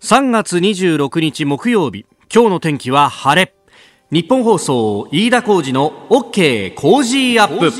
3月26日木曜日今日の天気は晴れ。ニッポン放送飯田浩司の OK Cozy up。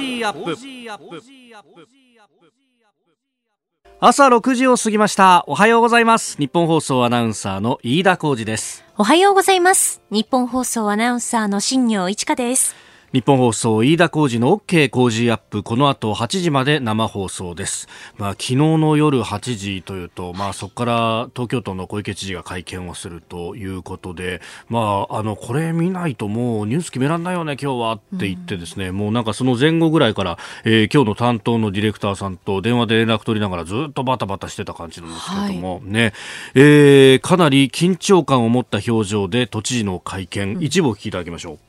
朝6時を過ぎました。おはようございます。ニッポン放送アナウンサーの飯田浩司です。おはようございます。ニッポン放送アナウンサーの新行市佳ですニッポン放送飯田浩司の OK Cozy up。この後8時まで生放送です、まあ、昨日の夜8時というと、まあ、そこから東京都の小池知事が会見をするということで、まあ、あのこれ見ないともうニュース決められないよね今日はって言ってですね、うん、もうなんかその前後ぐらいから、えー、今日の担当のディレクターさんと電話で連絡取りながらずっとバタバタしてた感じなんですけれども、はい、ね。えー、かなり緊張感を持った表情で都知事の会見、うん、一部お聞きいただきましょう。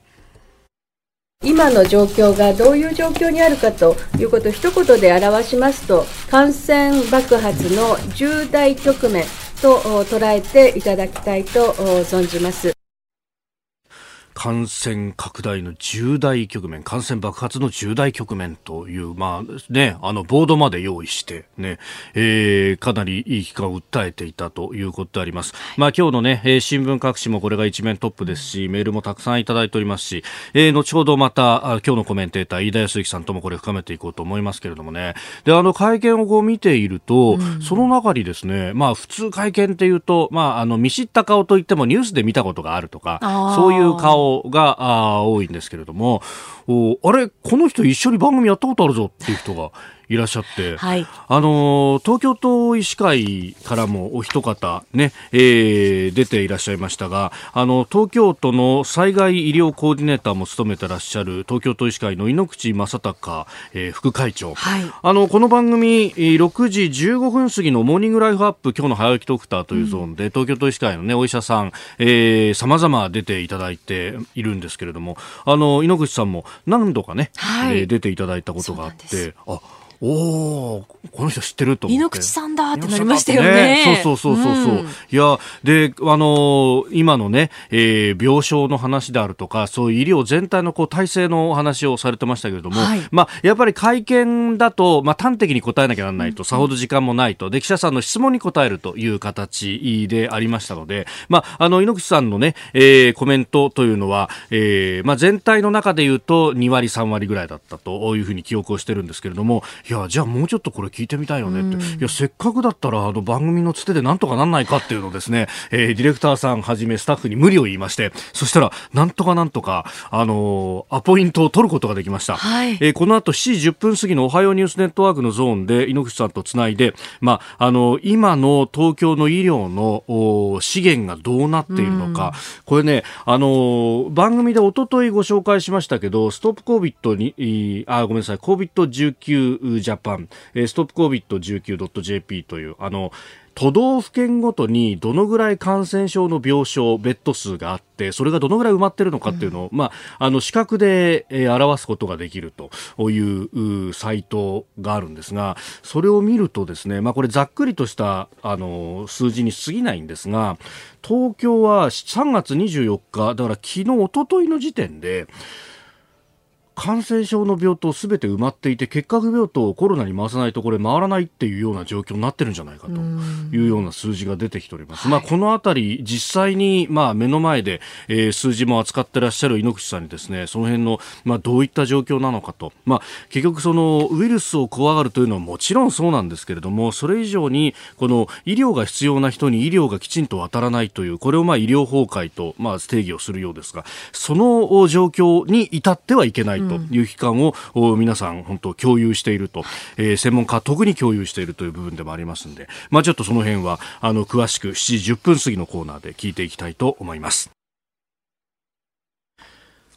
今の状況がどういう状況にあるかということを一言で表しますと、感染爆発の重大局面と捉えていただきたいと存じます。感染拡大の重大局面、感染爆発の重大局面という、まあね、あの、ボードまで用意してね、えー、かなりいい期間を訴えていたということであります。まあ今日のね、えー、新聞各紙もこれが一面トップですし、メールもたくさんいただいておりますし、えー、後ほどまた、あ今日のコメンテーター、飯田康之さんともこれ深めていこうと思いますけれどもね。で、あの、会見をこう見ていると、うん、その中にですね、まあ普通会見っていうと、まああの、見知った顔といってもニュースで見たことがあるとか、そういう顔が多いんですけれども、あれ、この人一緒に番組やったことあるぞっていう人がいらっしゃって、はい、あの東京都医師会からもお一方ね、えー、出ていらっしゃいましたが、あの東京都の災害医療コーディネーターも務めてらっしゃる東京都医師会の猪口正孝、えー、副会長、はい、あのこの番組6時15分過ぎのモーニングライフアップ今日の早起きドクターというゾーンで、うん、東京都医師会のねお医者さん、えー、様々出ていただいているんですけれども、あの猪口さんも何度かね、はい、えー、出ていただいたことがあって、あおおこの人知ってると思って。口さんだってなりましたよね。ねそうそうそうそうそう、うん、いや、で、あのー、今のね、えー、病床の話であるとか、そういう医療全体のこう体制のお話をされてましたけれども、はい、まあ、やっぱり会見だと、まあ、端的に答えなきゃならないと、さほど時間もないと、で、記者さんの質問に答えるという形でありましたので、まあ、あの、猪口さんのね、えー、コメントというのは、えー、まあ、全体の中で言うと、2割、3割ぐらいだったというふうに記憶をしてるんですけれども、いや、じゃあもうちょっとこれ聞いてみたいよねって、いや、せっかくだったら、あの、番組のつてでなんとかなんないかっていうのをですね、えー、ディレクターさんはじめスタッフに無理を言いまして、そしたら、なんとかなんとか、あのー、アポイントを取ることができました。はい、えー、この後7時10分過ぎのおはようニュースネットワークのゾーンで、猪口さんとつないで、まあ、あのー、今の東京の医療の資源がどうなっているのか、これね、あのー、番組でおとといご紹介しましたけど、ストップコービットに、あ、ごめんなさい、コービット19ジャパン、えー、ストップコービット 19.jp という、あの、都道府県ごとにどのぐらい感染症の病床、ベッド数があって、それがどのぐらい埋まってるのかっていうのを、うん、まあ、あの、視覚で、えー、表すことができるというサイトがあるんですが、それを見るとですね、まあ、これざっくりとした、あの、数字に過ぎないんですが、東京は3月24日、だから昨日、一昨日の時点で、感染症の病棟すべて埋まっていて結核病棟をコロナに回さないとこれ回らないっていうような状況になってるんじゃないかというような数字が出てきております。まあこのあたり実際にまあ目の前で、えー、数字も扱ってらっしゃる猪口さんにですねその辺のまあどういった状況なのかと。まあ結局そのウイルスを怖がるというのはもちろんそうなんですけれどもそれ以上にこの医療が必要な人に医療がきちんと渡らないというこれをまあ医療崩壊とまあ定義をするようですがその状況に至ってはいけないという期間を皆さん本当共有していると、えー、専門家は特に共有しているという部分でもありますので、まあ、ちょっとその辺はあの詳しく7時10分過ぎのコーナーで聞いていきたいと思います。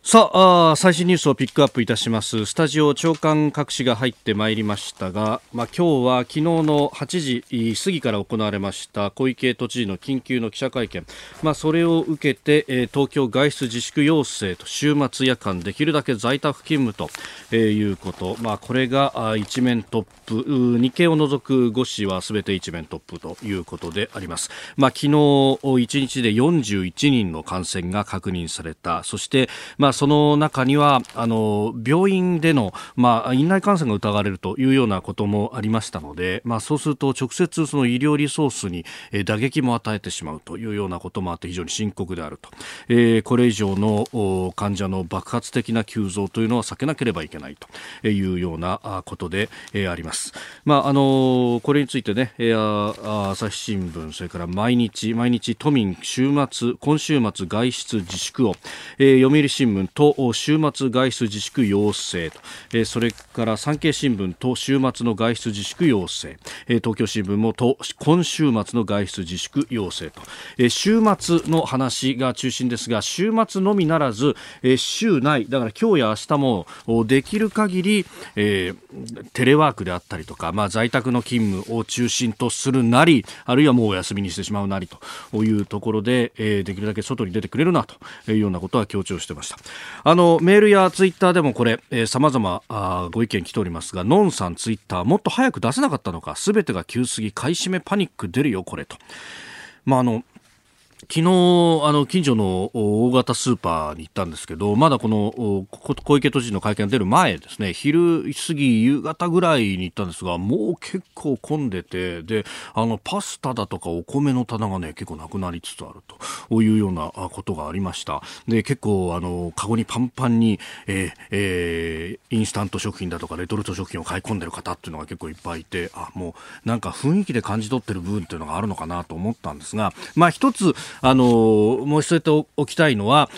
さあ最新ニュースをピックアップいたします。スタジオ長官各紙が入ってまいりましたが、まあ、今日は昨日の8時過ぎから行われました小池都知事の緊急の記者会見、まあ、それを受けて、えー、東京外出自粛要請と週末夜間できるだけ在宅勤務と、えー、いうこと、まあ、これが一面トップ日経を除く5紙はすべて一面トップということであります、まあ、昨日1日で41人の感染が確認された。そして、まあその中にはあの病院での、まあ、院内感染が疑われるというようなこともありましたので、まあ、そうすると直接その医療リソースに打撃も与えてしまうというようなこともあって非常に深刻であると、えー、これ以上の患者の爆発的な急増というのは避けなければいけないというようなことであります。まあ、あのこれについてね、朝日新聞それから毎日毎日都民週末今週末外出自粛を、えー、読売新聞と週末外出自粛要請と、えー、それから産経新聞と週末の外出自粛要請、えー、東京新聞もと今週末の外出自粛要請と、えー、週末の話が中心ですが週末のみならず、えー、週内だから今日や明日もできる限り、えー、テレワークであったりとか、まあ、在宅の勤務を中心とするなりあるいはもうお休みにしてしまうなりというところで、えー、できるだけ外に出てくれるなというようなことは強調してました。あのメールやツイッターでもこれさまざまご意見来ておりますがノンさんツイッターもっと早く出せなかったのかすべてが急すぎ買い占めパニック出るよこれと。まああの昨日あの近所の大型スーパーに行ったんですけどまだこの小池都知事の会見が出る前ですね昼過ぎ夕方ぐらいに行ったんですがもう結構混んでてであのパスタだとかお米の棚がね結構なくなりつつあるというようなことがありました。で結構あのカゴにパンパンに、えーえー、インスタント食品だとかレトルト食品を買い込んでる方っていうのが結構いっぱいいてあもうなんか雰囲気で感じ取ってる部分っていうのがあるのかなと思ったんですがまあ一つあの申し添えておきたいのは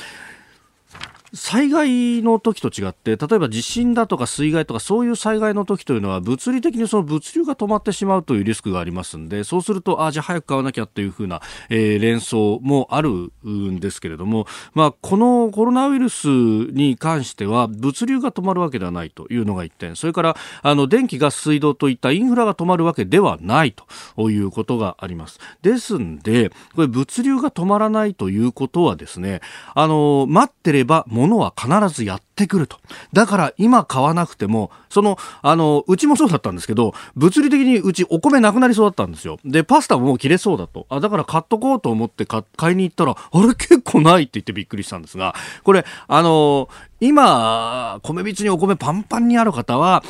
災害の時と違って例えば地震だとか水害とかそういう災害の時というのは物理的にその物流が止まってしまうというリスクがありますんでそうするとあじゃあ早く買わなきゃというふうな、えー、連想もあるんですけれども、まあ、このコロナウイルスに関しては物流が止まるわけではないというのが一点。それからあの電気ガス水道といったインフラが止まるわけではないということがあります。ですんでこれ物流が止まらないということはですねあの待ってればのは必ずやってくると。だから今買わなくても、その、あの、うちもそうだったんですけど、物理的にうちお米なくなりそうだったんですよ。で、パスタももう切れそうだと。あ、だから買っとこうと思って買いに行ったら、あれ結構ないって言ってびっくりしたんですが、これ、あの、今、米びつにお米パンパンにある方は、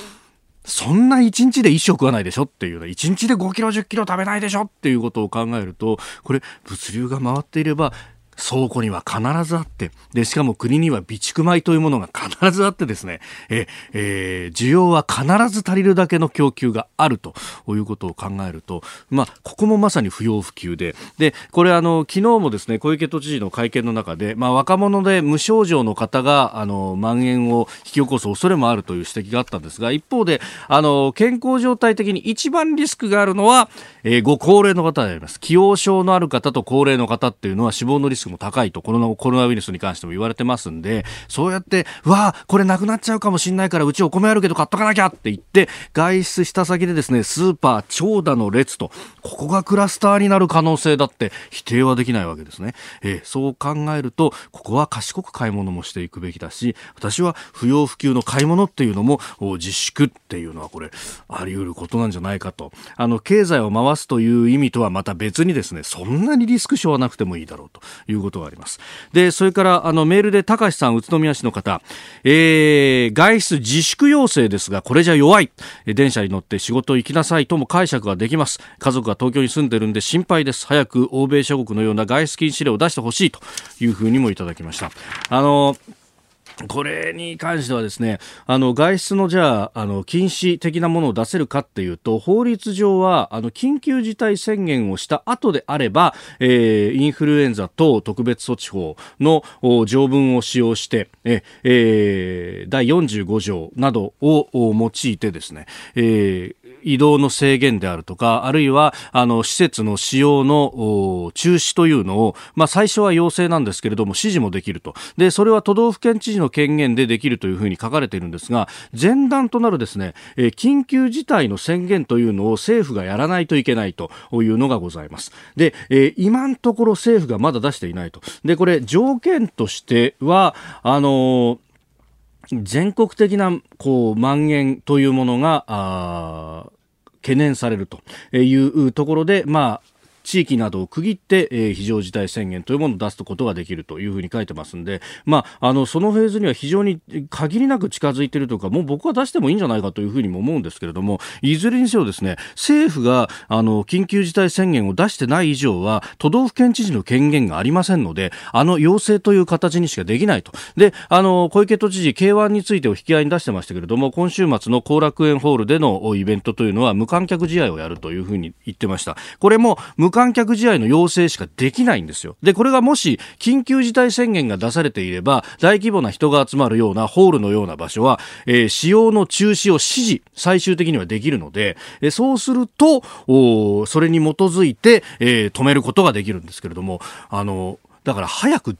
そんな1日で1食はないでしょっていうね、1日で5キロ10キロ食べないでしょっていうことを考えると、これ物流が回っていれば倉庫には必ずあって、で、しかも国には備蓄米というものが必ずあってですね、え、えー、需要は必ず足りるだけの供給があるということを考えると、まあ、ここもまさに不要不急で、で、これあの、昨日もですね、小池都知事の会見の中で、まあ、若者で無症状の方が、あの、蔓延を引き起こす恐れもあるという指摘があったんですが、一方で、あの、健康状態的に一番リスクがあるのは、えー、ご高齢の方であります。既往症のある方と高齢の方っていうのは死亡のリスクも高いとコロナコロナウイルスに関しても言われてますんでそうやってわあこれなくなっちゃうかもしれないからうちお米あるけど買っとかなきゃって言って外出した先でですねスーパー長蛇の列とここがクラスターになる可能性だって否定はできないわけですね、えー、そう考えるとここは賢く買い物もしていくべきだし私は不要不急の買い物っていうのも自粛っていうのはこれあり得ることなんじゃないかと。あの経済を回すという意味とはまた別にですねそんなにリスクしはなくてもいいだろうといういうことがあります。でそれからあのメールで高橋さん宇都宮市の方、えー、外出自粛要請ですがこれじゃ弱い。電車に乗って仕事行きなさいとも解釈ができます。家族が東京に住んでるんで心配です。早く欧米諸国のような外出禁止令を出してほしいというふうにもいただきました。あのこれに関してはですね、あの、外出のじゃあ、あの、禁止的なものを出せるかっていうと、法律上は、あの、緊急事態宣言をした後であれば、えー、インフルエンザ等特別措置法の条文を使用して、え、えー、第45条などを用いてですね、えー、移動の制限であるとか、あるいは、あの、施設の使用の中止というのを、まあ、最初は要請なんですけれども、指示もできると。で、それは都道府県知事の権限でできるというふうに書かれているんですが、前段となるですね、え緊急事態の宣言というのを政府がやらないといけないというのがございます。で、え今のところ政府がまだ出していないと。で、これ、条件としては、あの全国的なこう蔓延というものが懸念されるというところで、まあ、地域などを区切って、えー、非常事態宣言というものを出すことができるというふうに書いてますんで、まあ、あのそのフェーズには非常に限りなく近づいているというかもう僕は出してもいいんじゃないかというふうにも思うんですけれどもいずれにせよですね政府があの緊急事態宣言を出してない以上は都道府県知事の権限がありませんのであの要請という形にしかできないと。であの小池都知事 K1 についてを引き合いに出してましたけれども今週末の後楽園ホールでのイベントというのは無観客試合をやるというふうに言ってました。これも無観客試合の要請しかできないんですよ。でこれがもし緊急事態宣言が出されていれば大規模な人が集まるようなホールのような場所は、えー、使用の中止を指示最終的にはできるので、えー、そうするとおそれに基づいて、えー、止めることができるんですけれどもあのだから早く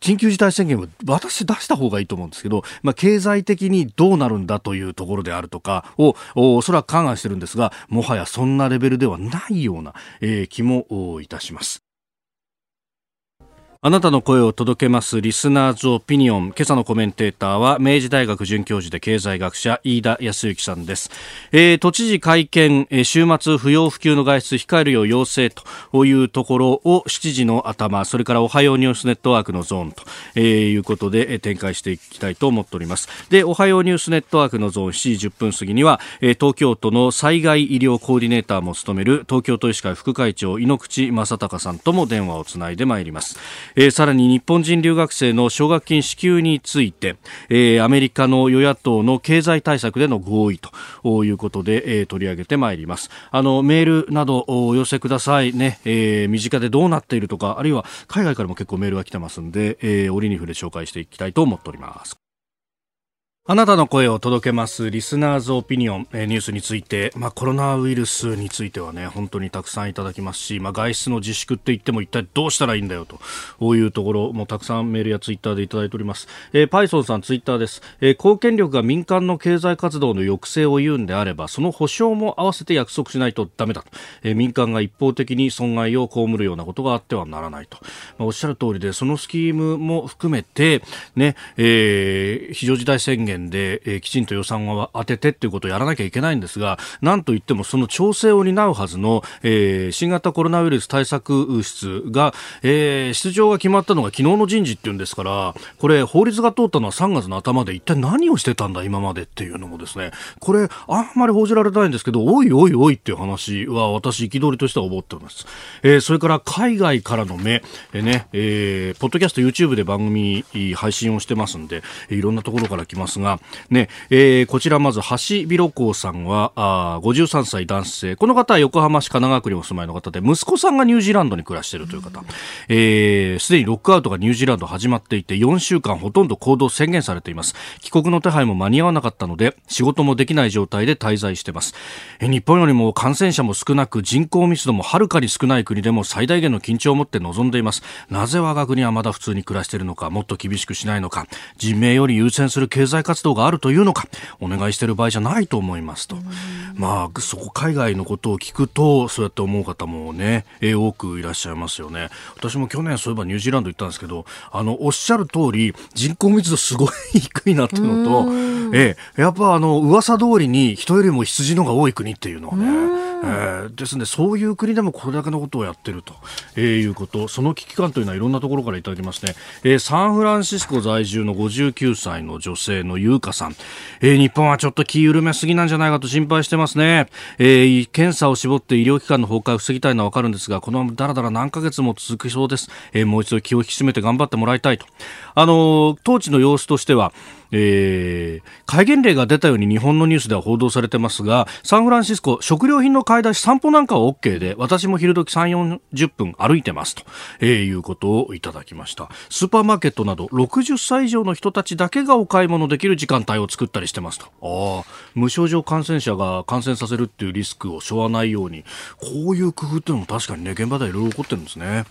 緊急事態宣言は私出した方がいいと思うんですけど、まあ、経済的にどうなるんだというところであるとかをおそらく勘案してるんですがもはやそんなレベルではないような、えー、気もいたします。あなたの声を届けますリスナーズオピニオン。今朝のコメンテーターは明治大学准教授で経済学者飯田康之さんです。えー、都知事会見、週末不要不急の外出控えるよう要請というところを7時の頭、それからおはようニュースネットワークのゾーンと、いうことで、展開していきたいと思っております。で、おはようニュースネットワークのゾーン7時10分過ぎには、東京都の災害医療コーディネーターも務める東京都医師会副会長井ノ口正隆さんとも電話をつないでまいります。えー、さらに日本人留学生の奨学金支給について、えー、アメリカの与野党の経済対策での合意ということで、えー、取り上げてまいります。あのメールなどお寄せくださいね、えー、身近でどうなっているとかあるいは海外からも結構メールが来てますんで、えー、折に触れ紹介していきたいと思っております。あなたの声を届けますリスナーズオピニオン、えー、ニュースについて、まあ、コロナウイルスについてはね本当にたくさんいただきますし、まあ、外出の自粛って言っても一体どうしたらいいんだよとこういうところもたくさんメールやツイッターでいただいております、えー、パイソンさんツイッターです、えー、公権力が民間の経済活動の抑制を言うんであればその保証も合わせて約束しないとダメだと、えー、民間が一方的に損害を被るようなことがあってはならないと、まあ、おっしゃる通りでそのスキームも含めてね、えー、非常事態宣言で、えー、きちんと予算を当ててっていうことをやらなきゃいけないんですが、なんといってもその調整を担うはずの、えー、新型コロナウイルス対策室が、えー、出場が決まったのが昨日の人事っていうんですから、これ法律が通ったのは3月の頭で一体何をしてたんだ今までっていうのもですね、これあんまり報じられないんですけど、おいおいおいっていう話は私憤りとしては思っております。えー、それから海外からの目、えー、ね、えー、ポッドキャスト YouTube で番組配信をしてますんで、いろんなところから来ますが、がね、えー、こちらまず橋ビロコーさんはあ53歳男性。この方は横浜市神奈川区にお住まいの方で息子さんがニュージーランドに暮らしているという方。すで、にロックアウトがニュージーランド始まっていて4週間ほとんど行動宣言されています。帰国の手配も間に合わなかったので仕事もできない状態で滞在しています、え、日本よりも感染者も少なく人口密度もはるかに少ない国でも最大限の緊張を持って臨んでいます。なぜ我が国はまだ普通に暮らしているのかもっと厳しくしないのか人命より優先する経済活動があるというのかお願いしている場合じゃないと思いますと、まあ、そこ海外のことを聞くとそうやって思う方もね、えー、多くいらっしゃいますよね。私も去年そういえばニュージーランド行ったんですけどあのおっしゃる通り人口密度すごい低いなっていうのと、えー、やっぱあの噂通りに人よりも羊のが多い国っていうのはね、えー、ですのでそういう国でもこれだけのことをやってると、えー、いうこと。その危機感というのはいろんなところからいただきますね、えー、サンフランシスコ在住の59歳の女性の優香さん、えー、日本はちょっと気緩めすぎなんじゃないかと心配してますね、えー、検査を絞って医療機関の崩壊を防ぎたいのはわかるんですがこのままだらだら何ヶ月も続きそうです、えー、もう一度気を引き締めて頑張ってもらいたいと。あの当地の様子としてはえー、戒厳令が出たように日本のニュースでは報道されてますがサンフランシスコ食料品の買い出し散歩なんかは OK で私も昼時3 40分歩いてますと、えー、いうことをいただきました。スーパーマーケットなど60歳以上の人たちだけがお買い物できる時間帯を作ったりしてますと。ああ無症状感染者が感染させるっていうリスクを背負わないようにこういう工夫っていうのも確かにね現場ではいろいろ起こってるんですね。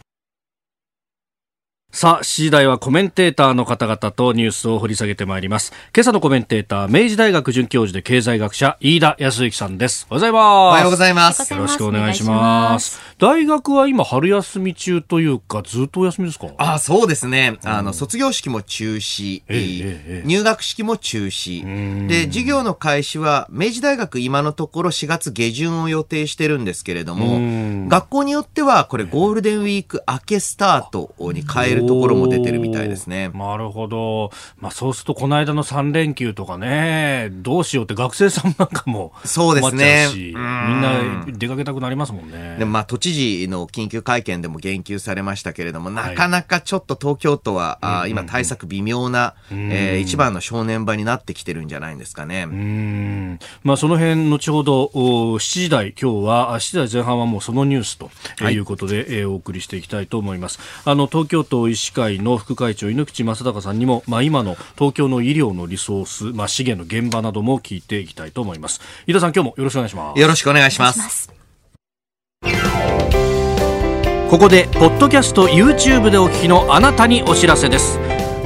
さあ、7時台はコメンテーターの方々とニュースを掘り下げてまいります。今朝のコメンテーター、明治大学准教授で経済学者、飯田康之さんです。おはようございます。おはようございます。よろしくお願いします。大学は今、春休み中というか、ずっとお休みですか？あそうですね。あの、卒業式も中止、ええ入学式も中止。で、授業の開始は、明治大学今のところ4月下旬を予定してるんですけれども、学校によっては、これゴールデンウィーク明けスタートに変えるところも出てるみたいですね。なるほど。まあそうするとこの間の3連休とかね、どうしようって学生さんなんかもそうですね。みんな出かけたくなりますもんね。でまあ都知事の緊急会見でも言及されましたけれども、なかなかちょっと東京都は、はい、あ今対策微妙な、えー、一番の正念場になってきてるんじゃないんですかね。うん。まあその辺後ほど7時台、今日は7時台前半はもうそのニュースということで、はい、えー、お送りしていきたいと思います。あの東京都医師会の副会長猪口正孝さんにも、まあ、今の東京の医療のリソース、まあ、資源の現場なども聞いていきたいと思います。飯田さん今日もよろしくお願いします。よろしくお願いします。ここでポッドキャスト YouTube でお聞きのあなたにお知らせです。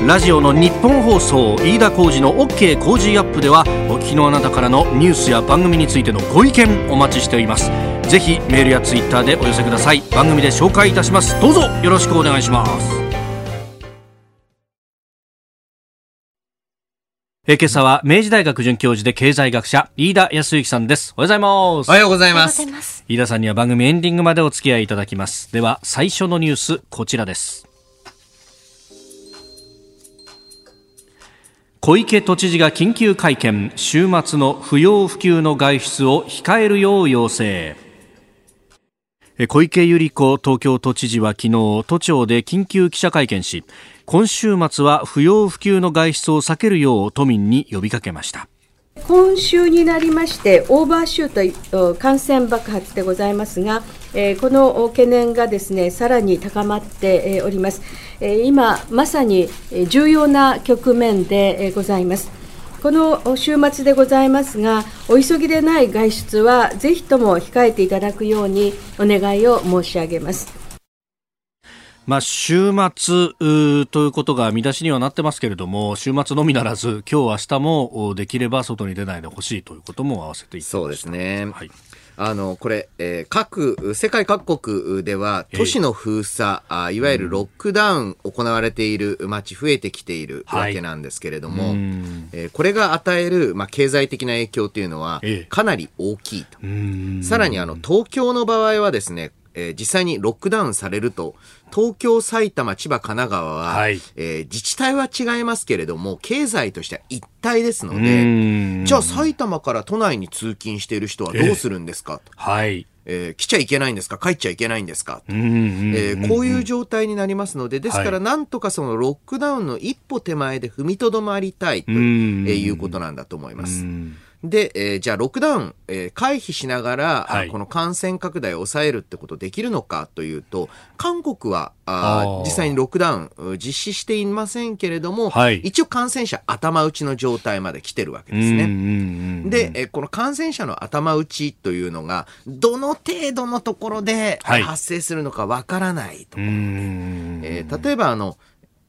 ラジオの日本放送飯田浩司の OK 工事アップではお聞きのあなたからのニュースや番組についてのご意見お待ちしております。ぜひメールやツイッターでお寄せください。番組で紹介いたします。どうぞよろしくお願いしますえ今朝は明治大学准教授で経済学者飯田康之さんです。おはようございます。おはようございます。飯田さんには番組エンディングまでお付き合いいただきます。では最初のニュースこちらです。小池都知事が緊急会見。週末の不要不急の外出を控えるよう要請。小池百合子東京都知事は昨日都庁で緊急記者会見し今週末は不要不急の外出を避けるよう都民に呼びかけました。今週になりましてオーバーシュート感染爆発でございますが、えこの懸念がですねさらに高まっております、え今まさに重要な局面でございます。この週末でございますが、お急ぎでない外出は、ぜひとも控えていただくようにお願いを申し上げます。まあ、週末ということが見出しにはなってますけれども、週末のみならず、今日明日もできれば外に出ないでほしいということも合わせていそうですね。はい。あの、これ、えー、各、世界各国では、都市の封鎖、あいわゆるロックダウン行われている街増えてきているわけなんですけれども、はい、えー、これが与える、まあ、経済的な影響というのは、かなり大きいと。さらに、あの、東京の場合はですね、えー、実際にロックダウンされると、東京、埼玉、千葉、神奈川は、はい、えー、自治体は違いますけれども、経済としては一体ですので、じゃあ埼玉から都内に通勤している人はどうするんですか、えー、はい。えー、来ちゃいけないんですか？帰っちゃいけないんですか、えー、こういう状態になりますのでですからなんとかそのロックダウンの一歩手前で踏みとどまりたいということなんだと思います。で、えー、じゃあロックダウン、えー、回避しながら、はい、この感染拡大を抑えるってことできるのかというと、韓国はあ実際にロックダウン実施していませんけれども、はい、一応感染者頭打ちの状態まで来てるわけですね。で、えー、この感染者の頭打ちというのが、どの程度のところで発生するのかわからないと、はい、えー、例えばあの、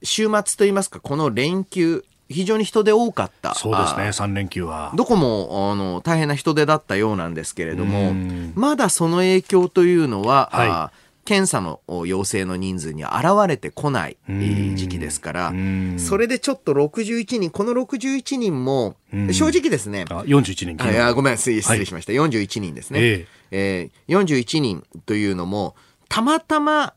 週末といいますか、この連休、非常に人出多かった。そうですね、3連休は。どこも、あの、大変な人出だったようなんですけれども、まだその影響というのは、はい、検査の陽性の人数に現れてこない時期ですから、それでちょっと61人、この61人も、正直ですね。あ、41人。いや、ごめん、失礼しました。はい、41人ですね。ええー、41人というのも、たまたま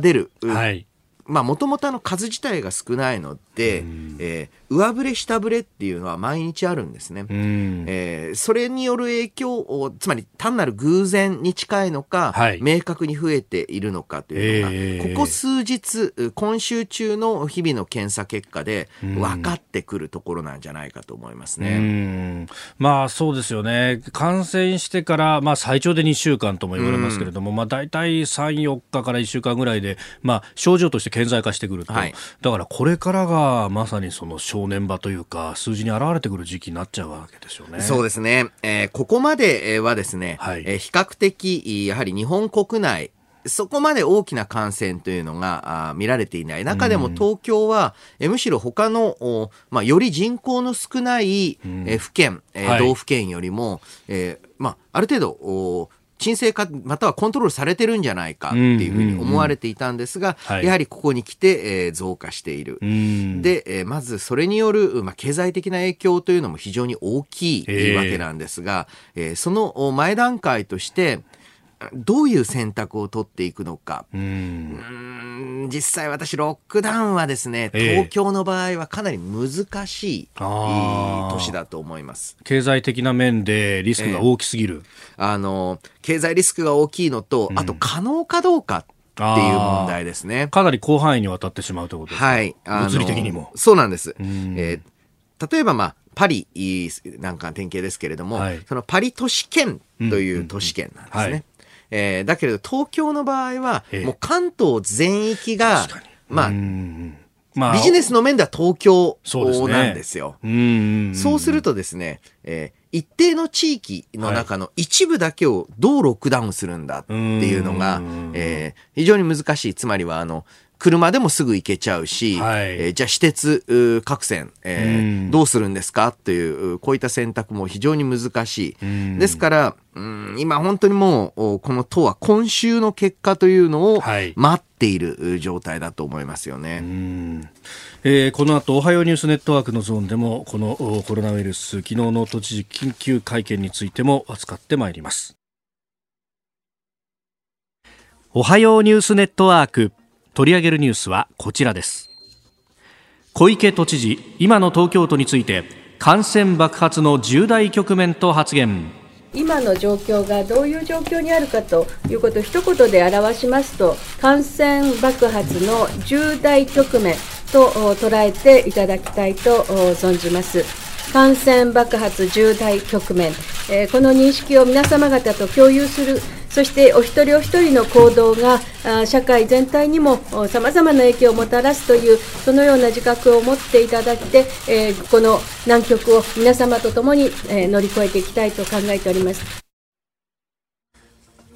出る、はい、まあ、もともとあの数自体が少ないので、えー、上振れ下振れっていうのは毎日あるんですね。えー、それによる影響を、つまり単なる偶然に近いのか、はい、明確に増えているのかというのが、えー、ここ数日、今週中の日々の検査結果で分かってくるところなんじゃないかと思いますね。まあそうですよね。感染してから、まあ最長で2週間とも言われますけれども、まあ大体3、4日から1週間ぐらいで、まあ症状として顕在化してくると。はい、だからこれからがまさにその正念場というか、数字に現れてくる時期になっちゃうわけですよね。そうですね。えー、ここまではですね、はい、えー、比較的、やはり日本国内、そこまで大きな感染というのが見られていない。中でも東京は、えむしろ他の、まあ、より人口の少ない、え府県、え道府県よりも、えーまあ、ある程度沈静化またはコントロールされてるんじゃないかっていうふうに思われていたんですが、やはりここに来て、えー、増加している。で、えー、まずそれによる、まあ、経済的な影響というのも非常に大きいわけなんですが、えー、その前段階として、どういう選択を取っていくのか。うん実際私、ロックダウンはですね、東京の場合はかなり難しい、えー、年だと思います。経済的な面でリスクが大きすぎる。えー、あの、経済リスクが大きいのと、あと可能かどうか。っていう問題ですね。かなり広範囲にわたってしまうということですか？はい。物理的にも。そうなんです。えー、例えば、まあ、パリなんか典型ですけれども、はい、そのパリ都市圏という都市圏なんですね。えー、だけれど東京の場合は、もう関東全域が、まあ、まあ、ビジネスの面では東京なんですよ。そう、ね、そうするとですね、えー、一定の地域の中の一部だけをどうロックダウンするんだっていうのが、えー、非常に難しい。つまりは、あの、車でもすぐ行けちゃうし、はい、えー、じゃあ私鉄各線、えー、どうするんですかというこういった選択も非常に難しい。ですから、うん、今本当にもうこの党は今週の結果というのを待っている状態だと思いますよね。はい、えー、この後おはようニュースネットワークのゾーンでもこのコロナウイルス昨日の都知事緊急会見についても扱ってまいります。おはようニュースネットワーク取り上げるニュースはこちらです。小池都知事今の東京都について感染爆発の重大局面と発言。今の状況がどういう状況にあるかということを一言で表しますと感染爆発の重大局面と捉えていただきたいと存じます。感染爆発重大局面、えこの認識を皆様方と共有するそしてお一人お一人の行動が社会全体にもさまざまな影響をもたらすというそのような自覚を持っていただいて、えこの難局を皆様と共に、え乗り越えていきたいと考えております。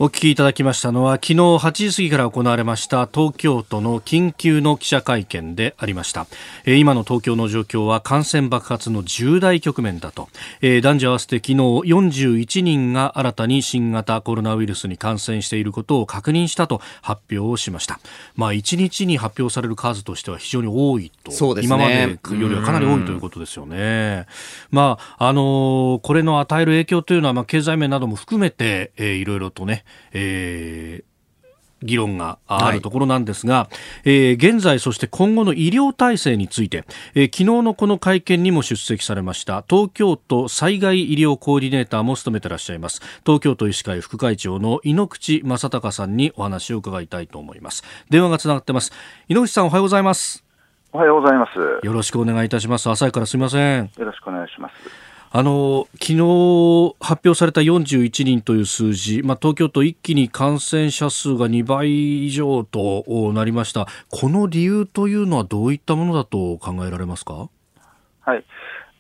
お聞きいただきましたのは昨日8時過ぎから行われました東京都の緊急の記者会見でありました。今の東京の状況は感染爆発の重大局面だと。男女合わせて昨日41人が新たに新型コロナウイルスに感染していることを確認したと発表をしました。まあ1日に発表される数としては非常に多いと。そうです、ね、今までよりはかなり多いということですよね。まああのこれの与える影響というのはまあ経済面なども含めて、えー、いろいろとねえー議論があるところなんですが、はい、えー、現在そして今後の医療体制について、えー、昨日のこの会見にも出席されました東京都災害医療コーディネーターも務めていらっしゃいます東京都医師会副会長の井ノ口正隆さんにお話を伺いたいと思います。電話がつながってます。井ノ口さんおはようございます。おはようございます。よろしくお願いいたします。朝からすみません。よろしくお願いしますあの昨日発表された41人という数字、まあ、東京都一気に感染者数が2倍以上となりました、この理由というのはどういったものだと考えられますか？はい。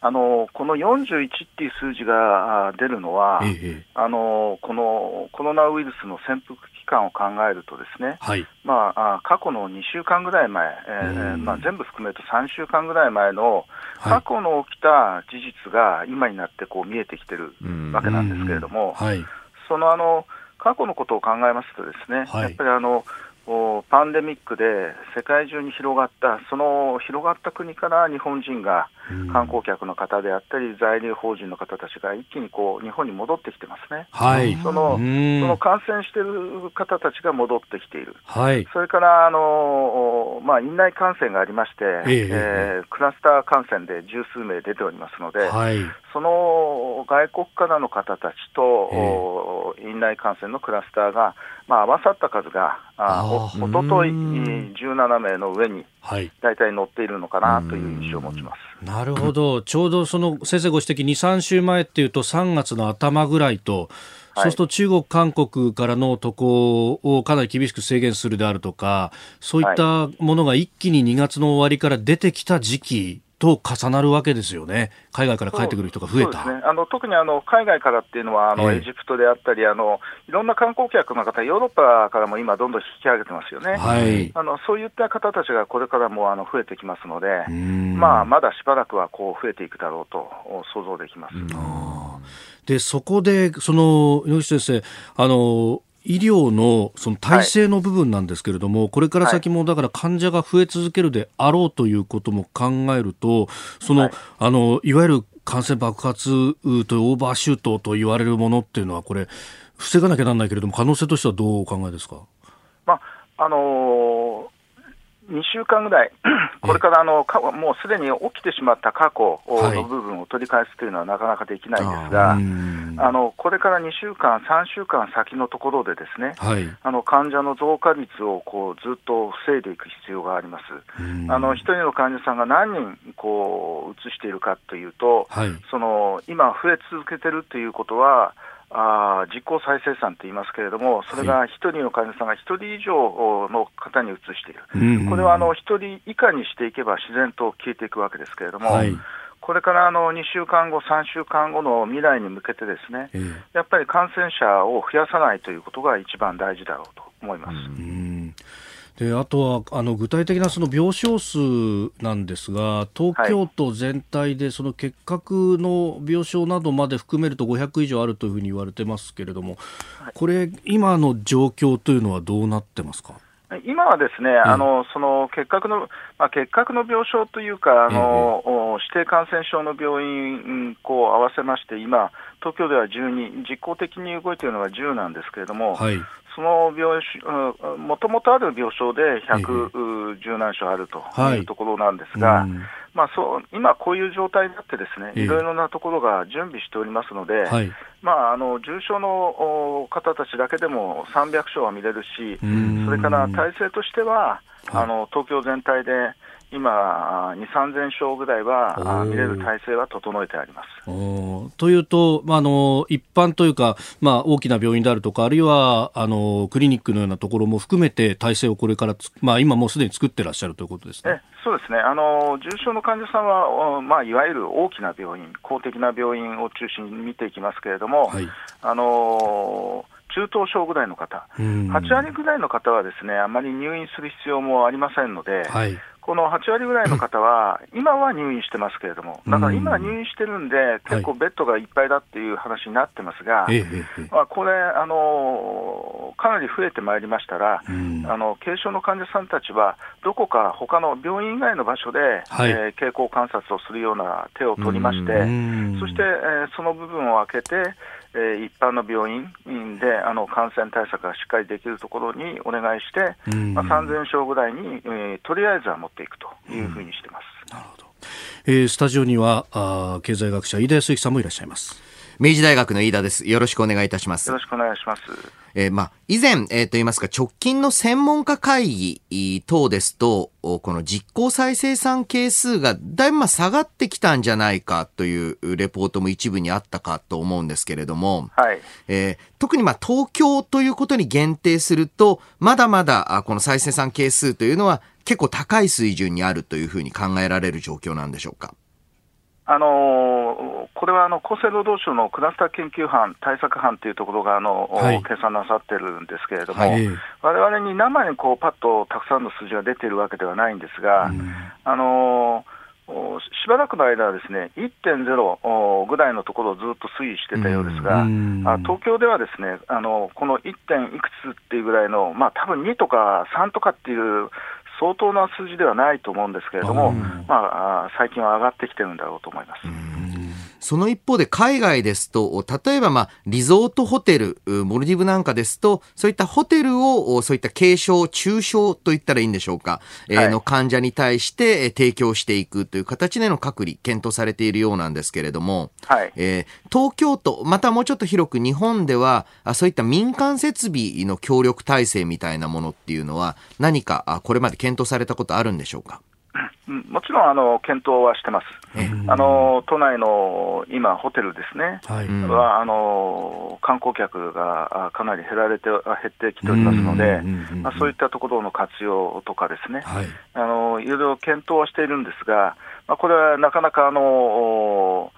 あのこの41っていう数字が出るのは、ええ、あのこのコロナウイルスの潜伏期間を考えるとですね、はい、まあ、過去の2週間ぐらい前、えーまあ、全部含めると3週間ぐらい前の過去の起きた事実が今になってこう見えてきてるわけなんですけれども、はい、そのあの過去のことを考えますとですね、はい、やっぱりあのパンデミックで世界中に広がった、その広がった国から日本人が観光客の方であったり、在留邦人の方たちが一気にこう日本に戻ってきてますね、はい、そのその感染している方たちが戻ってきている、はい、それからあの、まあ、院内感染がありまして、ええー、クラスター感染で十数名出ておりますので、はい、その外国からの方たちと、院内感染のクラスターが、まあ、合わさった数が、あおととい17名の上に大体乗っているのかなという印象を持ちます。なるほど、ちょうどその先生ご指摘、2、3週前っていうと、3月の頭ぐらいと、そうすると中国、韓国からの渡航をかなり厳しく制限するであるとか、そういったものが一気に2月の終わりから出てきた時期と重なるわけですよね、海外から帰ってくる人が増えた、ね、あの特にあの海外からっていうのは、あの、エジプトであったりあの、いろんな観光客の方、ヨーロッパからも今、どんどん引き上げてますよね、はい、あのそういった方たちがこれからもあの増えてきますので、まあ、まだしばらくはこう増えていくだろうと想像できます。でそこでその野口先生あの医療のその体制の部分なんですけれども、はい、これから先もだから患者が増え続けるであろうということも考えると、その、はい、あの、いわゆる感染爆発というオーバーシュートと言われるものっていうのは、これ、防がなきゃなんないけれども、可能性としてはどうお考えですか？まああのー2週間ぐらい、これからあのもうすでに起きてしまった過去の部分を取り返すというのはなかなかできないんですが、あのこれから2週間、3週間先のところで、ですね、はい、あの患者の増加率をこうずっと防いでいく必要があります。あの1人の患者さんが何人こう移しているかというと、はい、その今、増え続けてるということは、あ実効再生産と言いますけれども、それが1人の患者さんが1人以上の方に移している、これはあの1人以下にしていけば自然と消えていくわけですけれども、はい、これからあの2週間後、3週間後の未来に向けて、ですね、やっぱり感染者を増やさないということが一番大事だろうと思います。であとはあの具体的なその病床数なんですが東京都全体でその結核の病床などまで含めると500以上あるというふうに言われてますけれども、これ今の状況というのはどうなってますか？今はですね、あのその結核の、まあ、結核の病床というか、あの、指定感染症の病院こう合わせまして、今、東京では12、実効的に動いているのが10なんですけれども、はい、その病床、もともとある病床で110何床あるとい。うところなんですが、はいうん。まあ、そう今、こういう状態になって、ですねいろいろなところが準備しておりますので、はい、まあ、あの重症の方たちだけでも300床は見れるし、それから体制としては、あの東京全体で今、2、3000床ぐらいは見れる体制は整えてあります。というと、まあ、あの一般というか、まあ、大きな病院であるとか、あるいはあのクリニックのようなところも含めて、体制をこれから、まあ、今もうすでに作ってらっしゃるということですね。そうですね。あの重症の患者さんは、まあ、いわゆる大きな病院、公的な病院を中心に見ていきますけれども、はい、あの中等症ぐらいの方、8割ぐらいの方はですねあまり入院する必要もありませんので、はい、この8割ぐらいの方は、今は入院してますけれども、だから今、入院してるんで、結構ベッドがいっぱいだっていう話になってますが、まあ、これ、あのかなり増えてまいりましたら、あの軽症の患者さんたちは、どこか他の病院以外の場所で、はい、えー、経口観察をするような手を取りまして、そして、えー、その部分を開けて、えー、一般の病院であの感染対策がしっかりできるところにお願いして、まあ、3000床ぐらいに、えー、とりあえずは持っていくというふうにしてます。なるほど。えー、スタジオにはあ経済学者飯田康之さんもいらっしゃいます。明治大学の飯田です。よろしくお願いいたします。よろしくお願いします。えー、まあ、以前、えー、と言いますか、直近の専門家会議等ですと、この実効再生産係数がだいぶまあ下がってきたんじゃないかというレポートも一部にあったかと思うんですけれども、はい。えー、特にまあ東京ということに限定すると、まだまだこの再生産係数というのは結構高い水準にあるというふうに考えられる状況なんでしょうか？あのこれはあの厚生労働省のクラスター研究班、対策班というところがあの、はい、計算なさってるんですけれども、われわれに生にこうパッとたくさんの数字が出ているわけではないんですが、うん、あのしばらくの間はですね1.0ぐらいのところをずっと推移してたようですが、あ東京ではですねあのこの 1. 点いくつっていうぐらいの、まあ多分2とか3とかっていう相当な数字ではないと思うんですけれども、まあ、最近は上がってきてるんだろうと思います。その一方で海外ですと、例えばまあ、リゾートホテル、モルディブなんかですと、そういったホテルを、そういった軽症、中症と言ったらいいんでしょうか、はい、えー、の患者に対して提供していくという形での隔離、検討されているようなんですけれども、はい、えー、東京都、またもうちょっと広く日本では、そういった民間設備の協力体制みたいなものっていうのは、何かこれまで検討されたことあるんでしょうか？もちろんあの検討はしてます、あの都内の今、ホテルですね、はい、はあの観光客がかなり減られて減ってきておりますので、まあ、そういったところの活用とかですね、はい、あのいろいろ検討はしているんですが、まあ、これはなかなかあの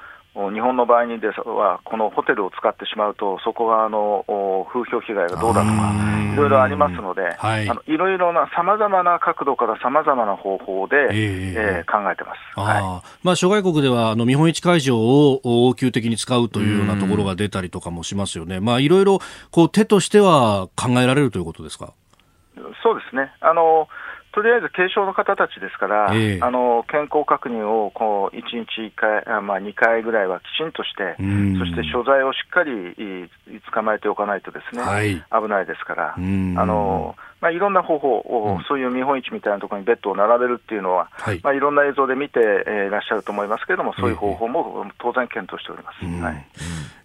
日本の場合にですは、このホテルを使ってしまうと、そこがあの風評被害がどうだとか、いろいろありますので、はい、あのいろいろなさまざまな角度からさまざまな方法で、えー、えー、考えてます、はい、まあ、諸外国ではあの見本市会場を応急的に使うというようなところが出たりとかもしますよね、まあ、いろいろこう手としては考えられるということですか？そうですね。あのとりあえず軽症の方たちですから、えー、あの健康確認をこう1日1回、あまあ、2回ぐらいはきちんとして、そして所在をしっかり捕まえておかないとですね、はい、危ないですから、あのまあ、いろんな方法を、うん、そういう見本市みたいなところにベッドを並べるっていうのは、はい。まあ、いろんな映像で見て、えー、いらっしゃると思いますけれども、そういう方法も当然検討しております。はい。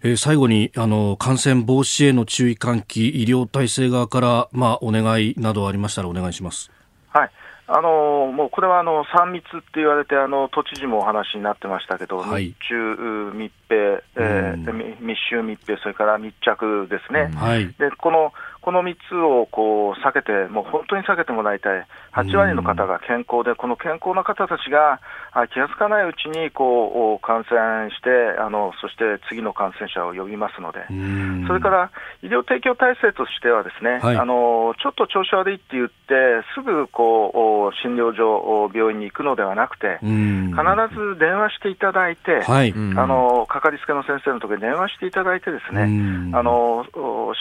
えー、最後にあの感染防止への注意喚起、医療体制側から、まあ、お願いなどありましたらお願いします。はい。あのもうこれはあの3密って言われて、あの都知事もお話になってましたけど、はい、日中密閉、えー、密集密閉、それから密着ですね、はい、でこのこの3つをこう避けて、もう本当に避けてもらいたい、8割の方が健康で、この健康な方たちが気が付かないうちにこう感染してあの、そして次の感染者を呼びますので、それから医療提供体制としては、ですね、はい、あのちょっと調子悪いって言って、すぐこう診療所、病院に行くのではなくて、必ず電話していただいて、はい、あのかかりつけの先生のところに電話していただいて、ですねあの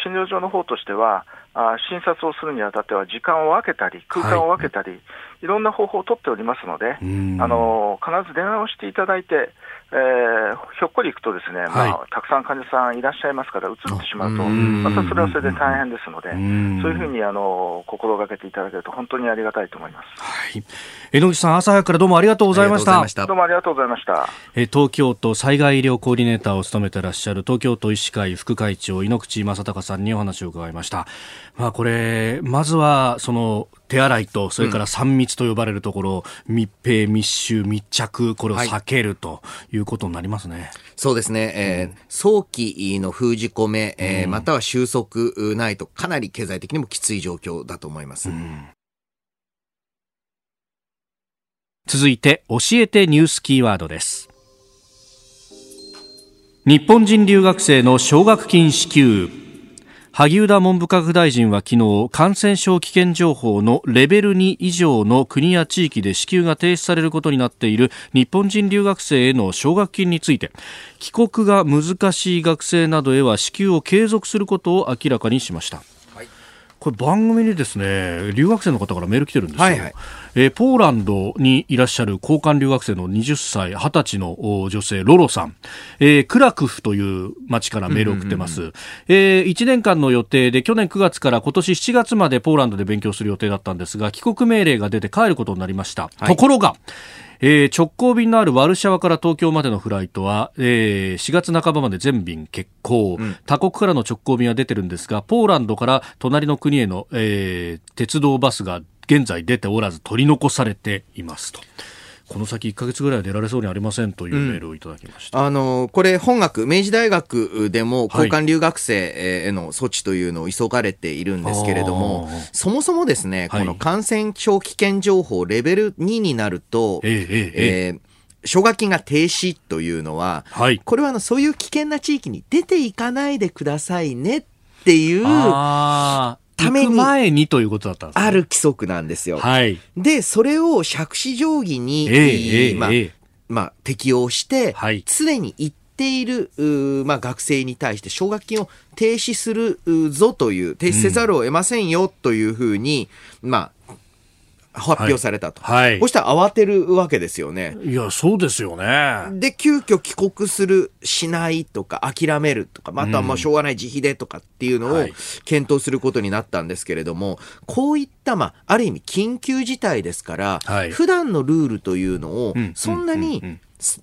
診療所の方としては、あ診察をするにあたっては時間を分けたり、空間を分けたり、はい、いろんな方法を取っておりますので、あの必ず電話をしていただいて、えー、ひょっこり行くとですね、はい、まあ、たくさん患者さんいらっしゃいますから、移ってしまうと、またそれはそれで大変ですので、そういうふうにあの心がけていただけると、本当にありがたいと思います。はい、榎口さん、朝早くからどうもありがとうございました。どうもありがとうございました。え東京都災害医療コーディネーターを務めてらっしゃる東京都医師会副会長、井ノ口正隆さんにお話を伺いました。まあ、これ、まずは、その、手洗いと、それから3密と呼ばれるところ、うん、密閉、密集、密着、これを避けるということになりますね。はい、そうですね。えー、うん、早期の封じ込め、えー、または収束ないと、かなり経済的にもきつい状況だと思います。うん。続いて教えてニュースキーワードです。日本人留学生の奨学金支給萩生田文部科学大臣は昨日感染症危険情報のレベル2以上の国や地域で支給が停止されることになっている日本人留学生への奨学金について。帰国が難しい学生などへは支給を継続することを明らかにしました。これ番組にですね留学生の方からメール来てるんですよ、はいはい、えー、ポーランドにいらっしゃる交換留学生の20歳20歳の女性ロロさん、えー、クラクフという町からメールを送ってます、うんうんうん、えー、1年間の予定で去年9月から今年7月までポーランドで勉強する予定だったんですが帰国命令が出て帰ることになりました、はい、ところがえー、直行便のあるワルシャワから東京までのフライトは、えー、4月半ばまで全便欠航、うん、他国からの直行便は出てるんですがポーランドから隣の国への、えー、鉄道バスが現在出ておらず取り残されていますと。この先1か月ぐらい出られそうにありませんというメールをいただきました、うん、あのこれ、本学、明治大学でも交換留学生への措置というのを急がれているんですけれども、はい、そもそもですね、この感染症危険情報レベル2になると、えー、えー、奨学金が停止というのは、はい、これはあのそういう危険な地域に出ていかないでくださいねっていうために前にということだったんです、ね、ある規則なんですよ。はい、でそれを杓子定規に、えー、まあ、えー、まあ、適用して、はい、常に一ている、まあ、学生に対して奨学金を停止するぞという、停止せざるを得ませんよというふうに、ん、まあ、発表されたと。はい。そしたら慌てるわけですよね。いや、そうですよね。で、急遽帰国する、しないとか、諦めるとか、またはまあしょうがない自費でとかっていうのを検討することになったんですけれども、こういった、まあ、ある意味緊急事態ですから、はい、普段のルールというのを、そんなに、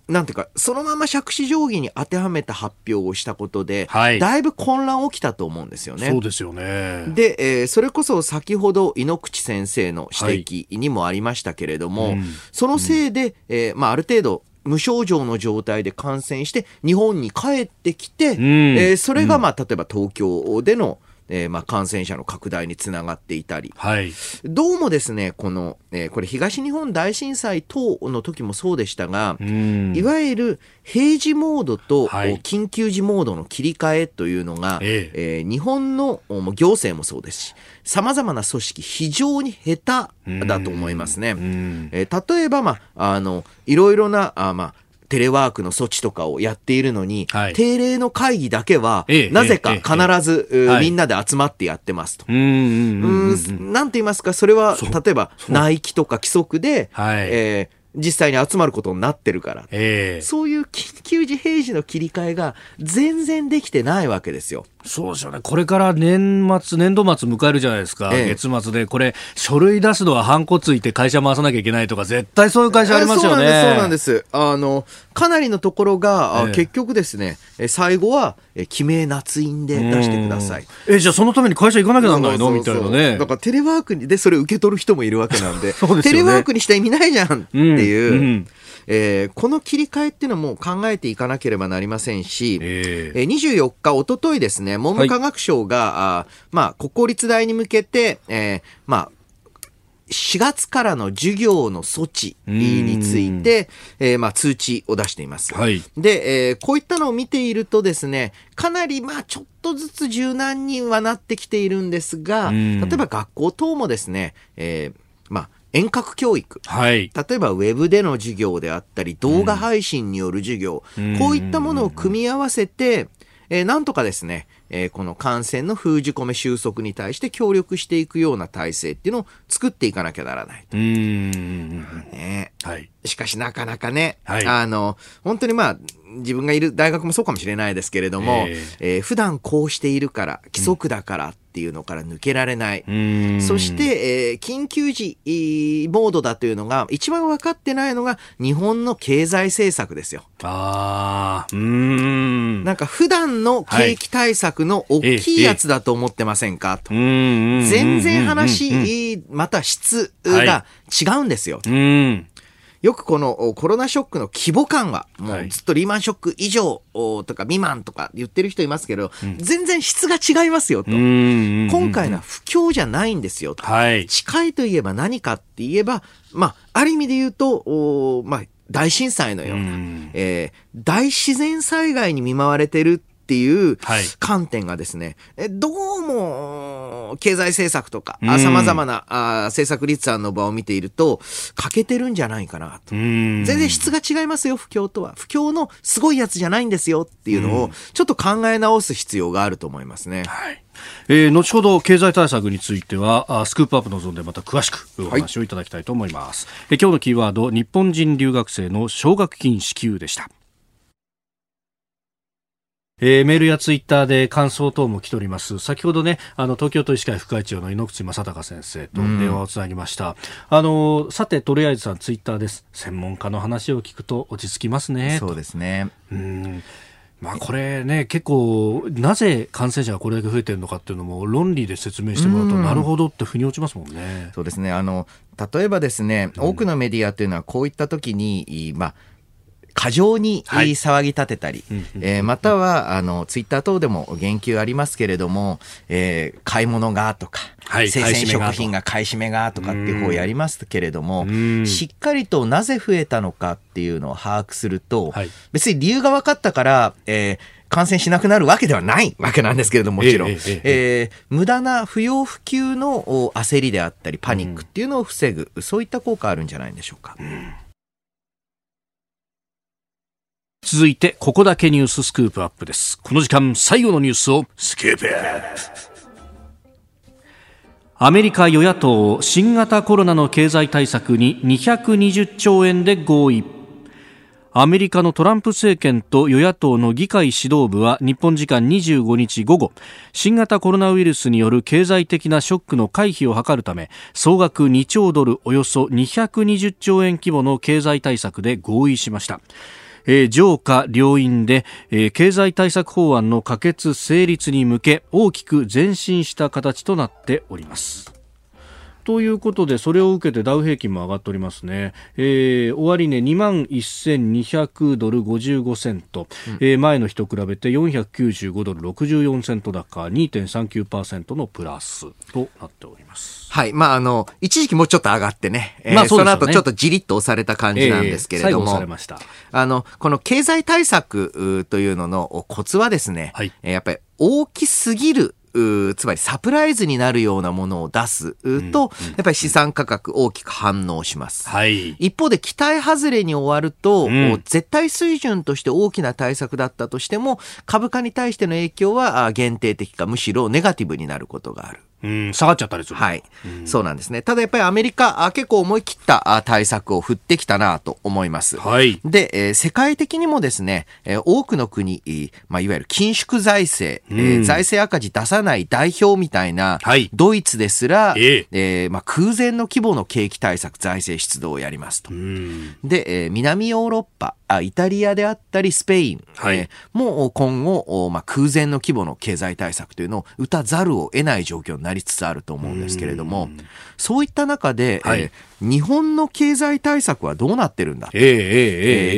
なんていうか、そのまま杓子定規に当てはめた発表をしたことで、はい、だいぶ混乱起きたと思うんですよね。そうですよね。で、えー、それこそ先ほど井ノ口先生の指摘にもありましたけれども、はい、そのせいで、うん、えー、まあ、ある程度、無症状の状態で感染して日本に帰ってきて、うん、えー、それが、まあ、例えば東京でのえー、まあ感染者の拡大につながっていたり、はい、どうもですね、この、えー、これ東日本大震災等の時もそうでしたが、いわゆる平時モードと緊急時モードの切り替えというのが、はい、えー、日本の行政もそうですし、様々な組織非常に下手だと思いますね。えー、例えば、まあ、あの、いろいろな、あまあ、テレワークの措置とかをやっているのに、はい、定例の会議だけは、なぜか必ず、ええみんなで集まってやってますと。うん、なんて言いますか、それは、例えば、ナイキとか規則で、はい、えー実際に集まることになってるから、えー、そういう緊急時平時の切り替えが全然できてないわけですよ。そうですよね。これから年末、年度末迎えるじゃないですか。ええ、月末で。これ、書類出すのはハンコついて会社回さなきゃいけないとか、絶対そういう会社ありますよね。そうなんです。そうなんです。あの、かなりのところが、え、結局ですね、最後は、記名捺印で出してください。え、じゃあそのために会社行かなきゃなんないの？みたいなね。だからテレワークでそれ受け取る人もいるわけなんで、でね、テレワークにした意味ないじゃんっていう。うんうんえー、この切り替えっていうのも考えていかなければなりませんし、えー、24日、おとといですね、文部科学省が、はい、あまあ、国公立大に向けて、えー、まあ、4月からの授業の措置について、えー、まあ、通知を出しています。はい、で、えー、こういったのを見ているとですね、かなり、まあ、ちょっとずつ柔軟にはなってきているんですが、例えば学校等もですね、えー、まあ、遠隔教育、はい、例えばウェブでの授業であったり動画配信による授業、うん、こういったものを組み合わせて、えー、なんとかですね、えー、この感染の封じ込め収束に対して協力していくような体制っていうのを作っていかなきゃならないと。うん。ね。はい、しかしなかなかね、はい、あの本当にまあ自分がいる大学もそうかもしれないですけれども、えー、えー、普段こうしているから規則だからっていうのから抜けられない、そして、えー、緊急時モードだというのが一番分かってないのが日本の経済政策ですよ。あうん。なんか普段の景気対策の大きいやつだと思ってませんか、と全然話、また質が違うんですよ。よくこのコロナショックの規模感は、もうずっとリーマンショック以上とか未満とか言ってる人いますけど、全然質が違いますよと。今回のは不況じゃないんですよと。近いといえば何かって言えば、まあ、ある意味で言うと、まあ、大震災のような、えー、大自然災害に見舞われてるっていう観点がですね、はい、どうも経済政策とかさまざまなあ政策立案の場を見ていると欠けてるんじゃないかなと。全然質が違いますよ不況とは。不況のすごいやつじゃないんですよっていうのをちょっと考え直す必要があると思いますね。はい。えー、後ほど経済対策についてはスクープアップのゾーンでまた詳しくお話をいただきたいと思います、はい、え今日のキーワード日本人留学生の奨学金支給でしたえー、メールやツイッターで感想等も来ております。先ほどね、あの、東京都医師会副会長の井口正孝先生と電話をつなぎました。あの、さて、とりあえずさんツイッターです。専門家の話を聞くと落ち着きますね。そうですね。うん。まあこれね、結構、なぜ感染者がこれだけ増えてるのかっていうのも論理で説明してもらうと、なるほどって腑に落ちますもんね。そうですね。あの、例えばですね、多くのメディアというのはこういった時に、まあ、過剰に騒ぎ立てたり、はい、えー、またはあのツイッター等でも言及ありますけれども、えー、買い物がとか、はい、生鮮食品が買い占めがとか。っていう方をやりますけれども、しっかりとなぜ増えたのかっていうのを把握すると、はい、別に理由が分かったから、えー、感染しなくなるわけではないわけなんですけれども、もちろん。えー、えー、無駄な不要不急の焦りであったり、パニックっていうのを防ぐ、そういった効果あるんじゃないんでしょうか。うん続いて、ここだけニューススクープアップです。この時間、最後のニュースをスクープ。アップアメリカ与野党新型コロナの経済対策に220兆円で合意。アメリカのトランプ政権と与野党の議会指導部は日本時間25日午後新型コロナウイルスによる経済的なショックの回避を図るため総額2兆ドルおよそ220兆円規模の経済対策で合意しました。えー、上下両院で、えー、経済対策法案の可決成立に向け大きく前進した形となっております。ということで、それを受けてダウ平均も上がっておりますね。えー、終値2万1200ドル55セント、うん、えー、前の日と比べて495ドル64セント高、2.39%のプラスとなっております。はい。まあ、あの、一時期もうちょっと上がってね、えー、まあそ、ね、その後ちょっとじりっと押された感じなんですけれども、えー、あの、この経済対策というののコツはですね、はい、やっぱり大きすぎるつまりサプライズになるようなものを出すと、やっぱり資産価格大きく反応します。はい、一方で期待外れに終わると、うん、絶対水準として大きな対策だったとしても、株価に対しての影響は限定的か、むしろネガティブになることがある。うん、下がっちゃったりする。はい、うん。そうなんですね。ただやっぱりアメリカ、あ結構思い切った対策を振ってきたなと思います。はい。で、えー、世界的にもですね、えー、多くの国、まあ、いわゆる緊縮財政、うん、えー、財政赤字出さない代表みたいな、はい、ドイツですら、えー、えー、まあ、空前の規模の景気対策、財政出動をやりますと。うん、で、えー、南ヨーロッパ、あイタリアであったりスペイン、はい、えー、もう今後、まあ、空前の規模の経済対策というのを打たざるを得ない状況になりつつあると思うんですけれども、そういった中で、はい、えー、日本の経済対策はどうなってるんだ、えー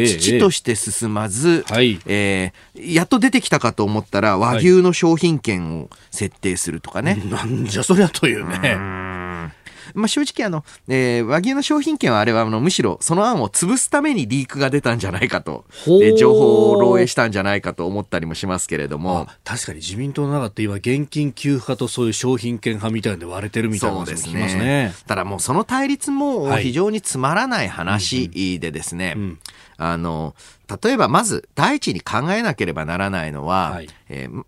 えー、父として進まず、はい、えー、やっと出てきたかと思ったら和牛の商品券を設定するとかね。なんじゃそりゃというね。まあ、正直あの、えー、和牛の商品券はあれはあのむしろその案を潰すためにリークが出たんじゃないかと、えー、情報を漏洩したんじゃないかと思ったりもしますけれども。確かに自民党の中って今現金給付派とそういう商品券派みたいで割れてるみたいな話も聞きますね、ね、ただもうその対立も非常につまらない話でですね、はいうんうん、あの例えばまず第一に考えなければならないのは、はい、えー、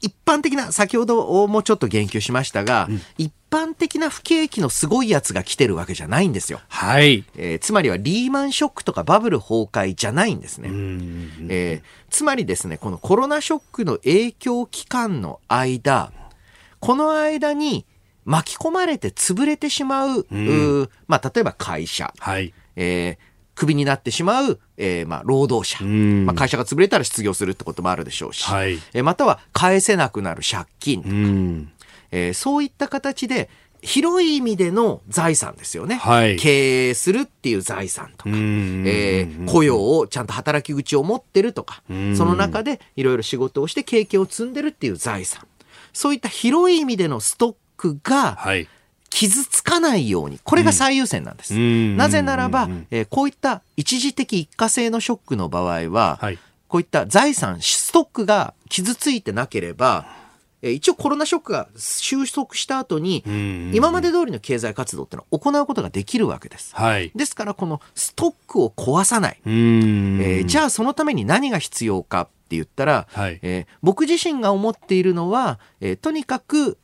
一般的な、先ほどもちょっと言及しましたが、うん、一般的な不景気のすごいやつが来てるわけじゃないんですよ。はい。えー、つまりはリーマンショックとかバブル崩壊じゃないんですね。えー、つまりですね、このコロナショックの影響期間の間、この間に巻き込まれて潰れてしまう、うまあ、例えば会社、はい。えークビになってしまう、えー、まあ、労働者。まあ、会社が潰れたら失業するってこともあるでしょうし、はい、えー、または返せなくなる借金とか、えー、そういった形で、広い意味での財産ですよね。はい、経営するっていう財産とか、えー、雇用をちゃんと働き口を持ってるとか、その中でいろいろ仕事をして経験を積んでるっていう財産。そういった広い意味でのストックが、はい。傷つかないように、これが最優先なんです。うん、なぜならば、えー、こういった一時的一過性のショックの場合は、はい、こういった財産、ストックが傷ついてなければ、えー、一応コロナショックが収束した後に、今まで通りの経済活動ってのは行うことができるわけです。はい、ですから、このストックを壊さない。えー、じゃあ、そのために何が必要かって言ったら、はい、えー、僕自身が思っているのは、えー、とにかく、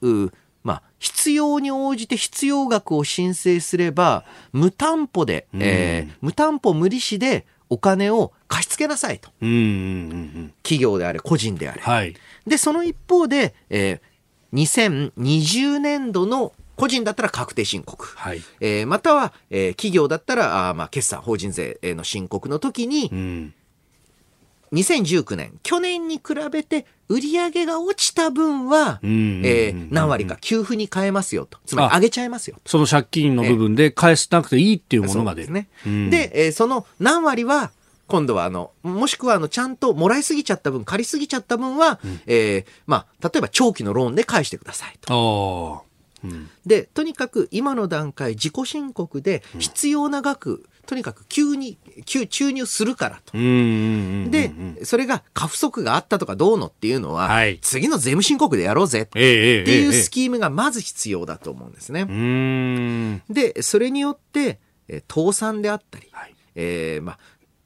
まあ、必要に応じて必要額を申請すれば、無担保で、うん、えー、無担保無利子でお金を貸し付けなさいと。企業であれ、個人であれ。はい、で、その一方で、えー、2020年度の個人だったら確定申告。はい、えー、または、えー、企業だったら、あまあ、決算、法人税の申告の時に、うん2019年、去年に比べて売上が落ちた分は、えー、何割か給付に変えますよと。つまり上げちゃいますよその借金の部分で返さなくていいっていうものが出る。ね。で、えー、その何割は、今度はあの、もしくはあの、ちゃんともらいすぎちゃった分、借りすぎちゃった分は、うん、えー、まあ、例えば長期のローンで返してくださいと。うん、で、とにかく今の段階、自己申告で必要な額、とにかく急に急注入するからと。で、それが過不足があったとかどうのっていうのは、はい、次の税務申告でやろうぜ。っていうスキームがまず必要だと思うんですね。で、それによって、倒産であったり、はい、えー、まあ、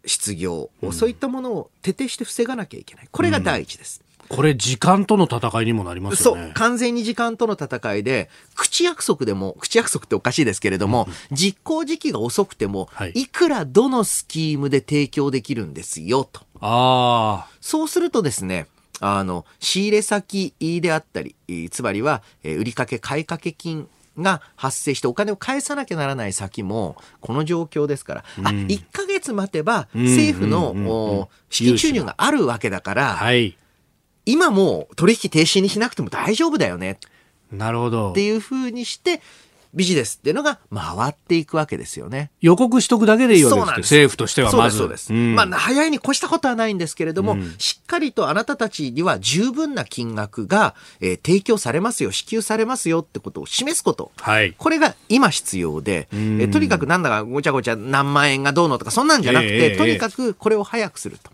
失業、そういったものを徹底して防がなきゃいけない。これが第一です。これ時間との戦いにもなりますよね。そう。完全に時間との戦いで、口約束でも、口約束っておかしいですけれども、うん、実行時期が遅くても、はい、いくらどのスキームで提供できるんですよ、と。ああ。そうするとですね、あの、仕入れ先であったり、つまりは、売掛買掛金が発生してお金を返さなきゃならない先も、この状況ですから、うん、あ、1ヶ月待てば政府の資金収入があるわけだから、はい、今も取引停止にしなくても大丈夫だよね。なるほど。っていうふうにして、ビジネスっていうのが回っていくわけですよね。予告しとくだけでいいわけです政府としてはまず。そうです、そうん、まあ、早いに越したことはないんですけれども、うん、しっかりとあなたたちには十分な金額が、えー、提供されますよ、支給されますよってことを示すこと。はい、これが今必要で、えー、とにかくなんだかごちゃごちゃ何万円がどうのとか、そんなんじゃなくて、えー、とにかくこれを早くすると。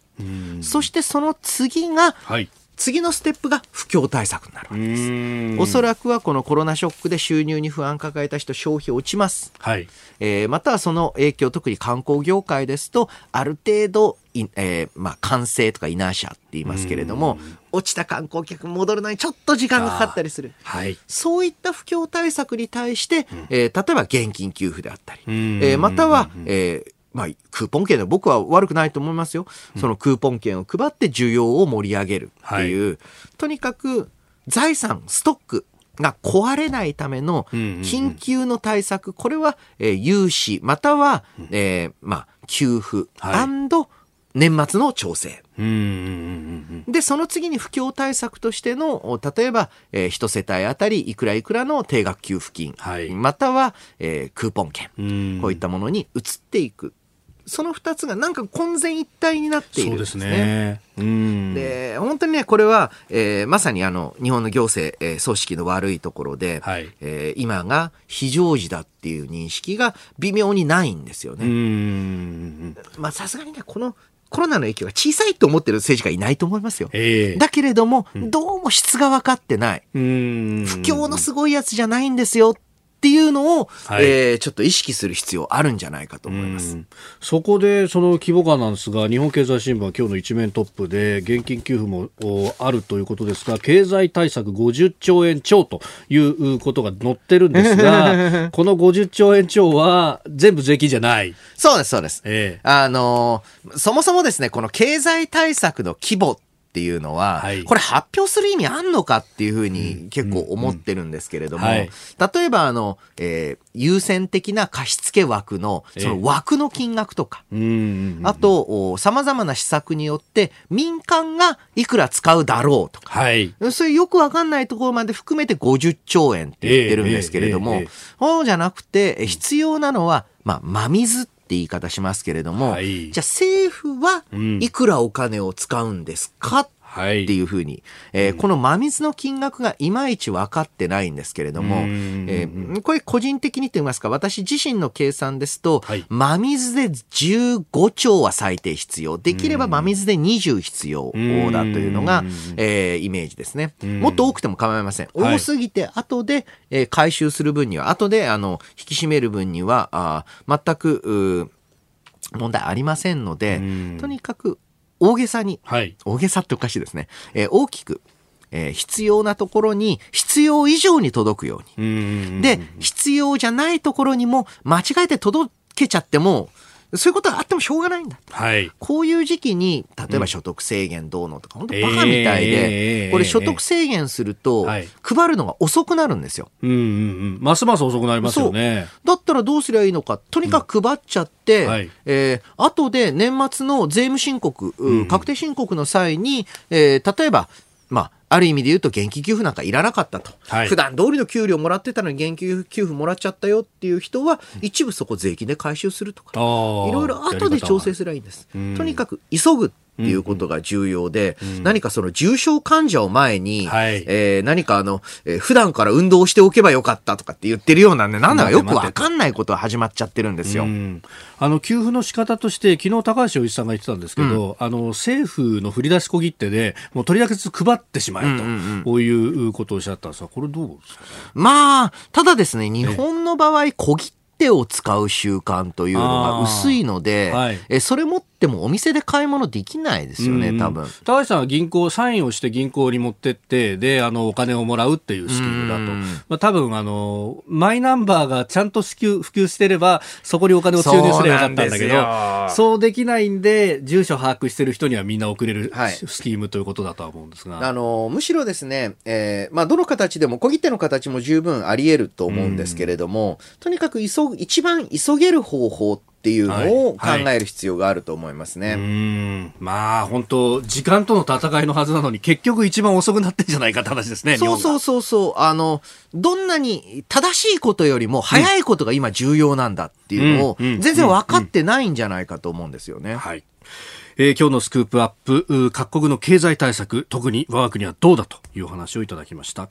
そしてその次が、はい次のステップが不況対策になるわけです。おそらくはこのコロナショックで収入に不安抱えた人消費落ちます、はい。えー、またはその影響特に観光業界ですとある程度えー、まあ、完成とかイナーシャって言いますけれども、落ちた観光客戻るのにちょっと時間がかかったりする。はい、そういった不況対策に対して、うん、えー、例えば現金給付であったり、えー、または、えー、まあ、クーポン券で僕は悪くないと思いますよ。そのクーポン券を配って需要を盛り上げるっていう、はい、とにかく財産、ストックが壊れないための緊急の対策、これは、えー、融資、または、えー、まあ、給付、はい、年末の調整。で、その次に不況対策としての、例えば、えー、一世帯あたりいくらいくらの定額給付金、はい、または、えー、クーポン券、こういったものに移っていく。その2つがなんか混然一体になっているんですね。ですね本当にねこれは、えー、まさにあの日本の行政、えー、組織の悪いところで、はい、えー、今が非常時だっていう認識が微妙にないんですよね。うんまあさすがにねこのコロナの影響が小さいと思ってる政治家いないと思いますよ。えー、だけれども、どうも質が分かってない。不況のすごいやつじゃないんですよっていうのを、はい、えー、ちょっと意識する必要あるんじゃないかと思います。そこでその規模感なんですが、日本経済新聞は今日の一面トップで現金給付もあるということですが、経済対策50兆円超ということが載ってるんですが、この50兆円超は全部税金じゃない。そうです、そうです。ええ、あのー、そもそもですね、この経済対策の規模っていうのは、はい、これ発表する意味あんのかっていうふうに結構思ってるんですけれども、例えばあの、えー、優先的な貸付枠の、その枠の金額とか、えー、あと、様々な施策によって民間がいくら使うだろうとか、はい、そういうよくわかんないところまで含めて50兆円って言ってるんですけれども、そうじゃなくて、必要なのは、まあ、真水って言い方しますけれども、はい、じゃあ政府はいくらお金を使うんですか、っていうふうに、えー、この真水の金額がいまいち分かってないんですけれども、えー、これ個人的にと言いますか、私自身の計算ですと、はい、真水で15兆は最低必要。できれば真水で20必要だというのが、えー、イメージですね。もっと多くても構いません。多すぎて後で、えー、回収する分には、後であの引き締める分には、あ全く問題ありませんので、とにかく大げさに、はい、大げさっておかしいですね、えー、大きく、えー、必要なところに必要以上に届くように。で、必要じゃないところにも間違えて届けちゃっても、そういうことがあってもしょうがないんだはい、こういう時期に例えば所得制限どうのとか、うん、本当バカみたいで、えー、これ所得制限すると、配るのが遅くなるんですよ、うんうんうん。ますます遅くなりますよね。だったらどうすりゃいいのか、とにかく配っちゃって、うんはい、えー、後で年末の税務申告、うん、確定申告の際に、えー、例えば、まあ、ある意味で言うと現金給付なんかいらなかったと。はい、普段通りの給料もらってたのに現金給付もらっちゃったよっていう人は、一部そこ税金で回収するとか、いろいろ後で調整すればいいんです。とにかく急ぐっていうことが重要で、うん。うん、何かその重症患者を前に、はい、えー、何かあの、えー、普段から運動しておけばよかったとかって言ってるようなね、なんだかよくわかんないことが始まっちゃってるんですよ。あの、給付の仕方として、昨日高橋洋一さんが言ってたんですけど、うん、あの、政府の振り出し小切手で、もうとりあえず配ってしまえと、こういうことをおっしゃったんですが、これどうですかね？まあ、ただですね、日本の場合、小切手を使う習慣というのが薄いので、はい、えそれ持ってもお店で買い物できないですよね、多分。高橋さんは銀行、サインをして銀行に持ってって、で、あの、お金をもらうっていうスキームだと。まあ、多分あの、マイナンバーがちゃんと普及普及してれば、そこにお金を注入すればよかったんだけど、そうできないんで、住所把握してる人にはみんな送れる、はい、スキームということだとは思うんですが。あの、むしろですね、えー、まあ、どの形でも、小切手の形も十分あり得ると思うんですけれども、うん、とにかく急一番急げる方法っっていうのを考える必要があると思いますね。はいはい、うんまあ本当時間との戦いのはずなのに結局一番遅くなってんじゃないかって話ですね。そうそうそうそうあのどんなに正しいことよりも早いことが今重要なんだっていうのを全然分かってないんじゃないかと思うんですよね。はいえー、今日のスクープアップ各国の経済対策特に我が国はどうだという話をいただきました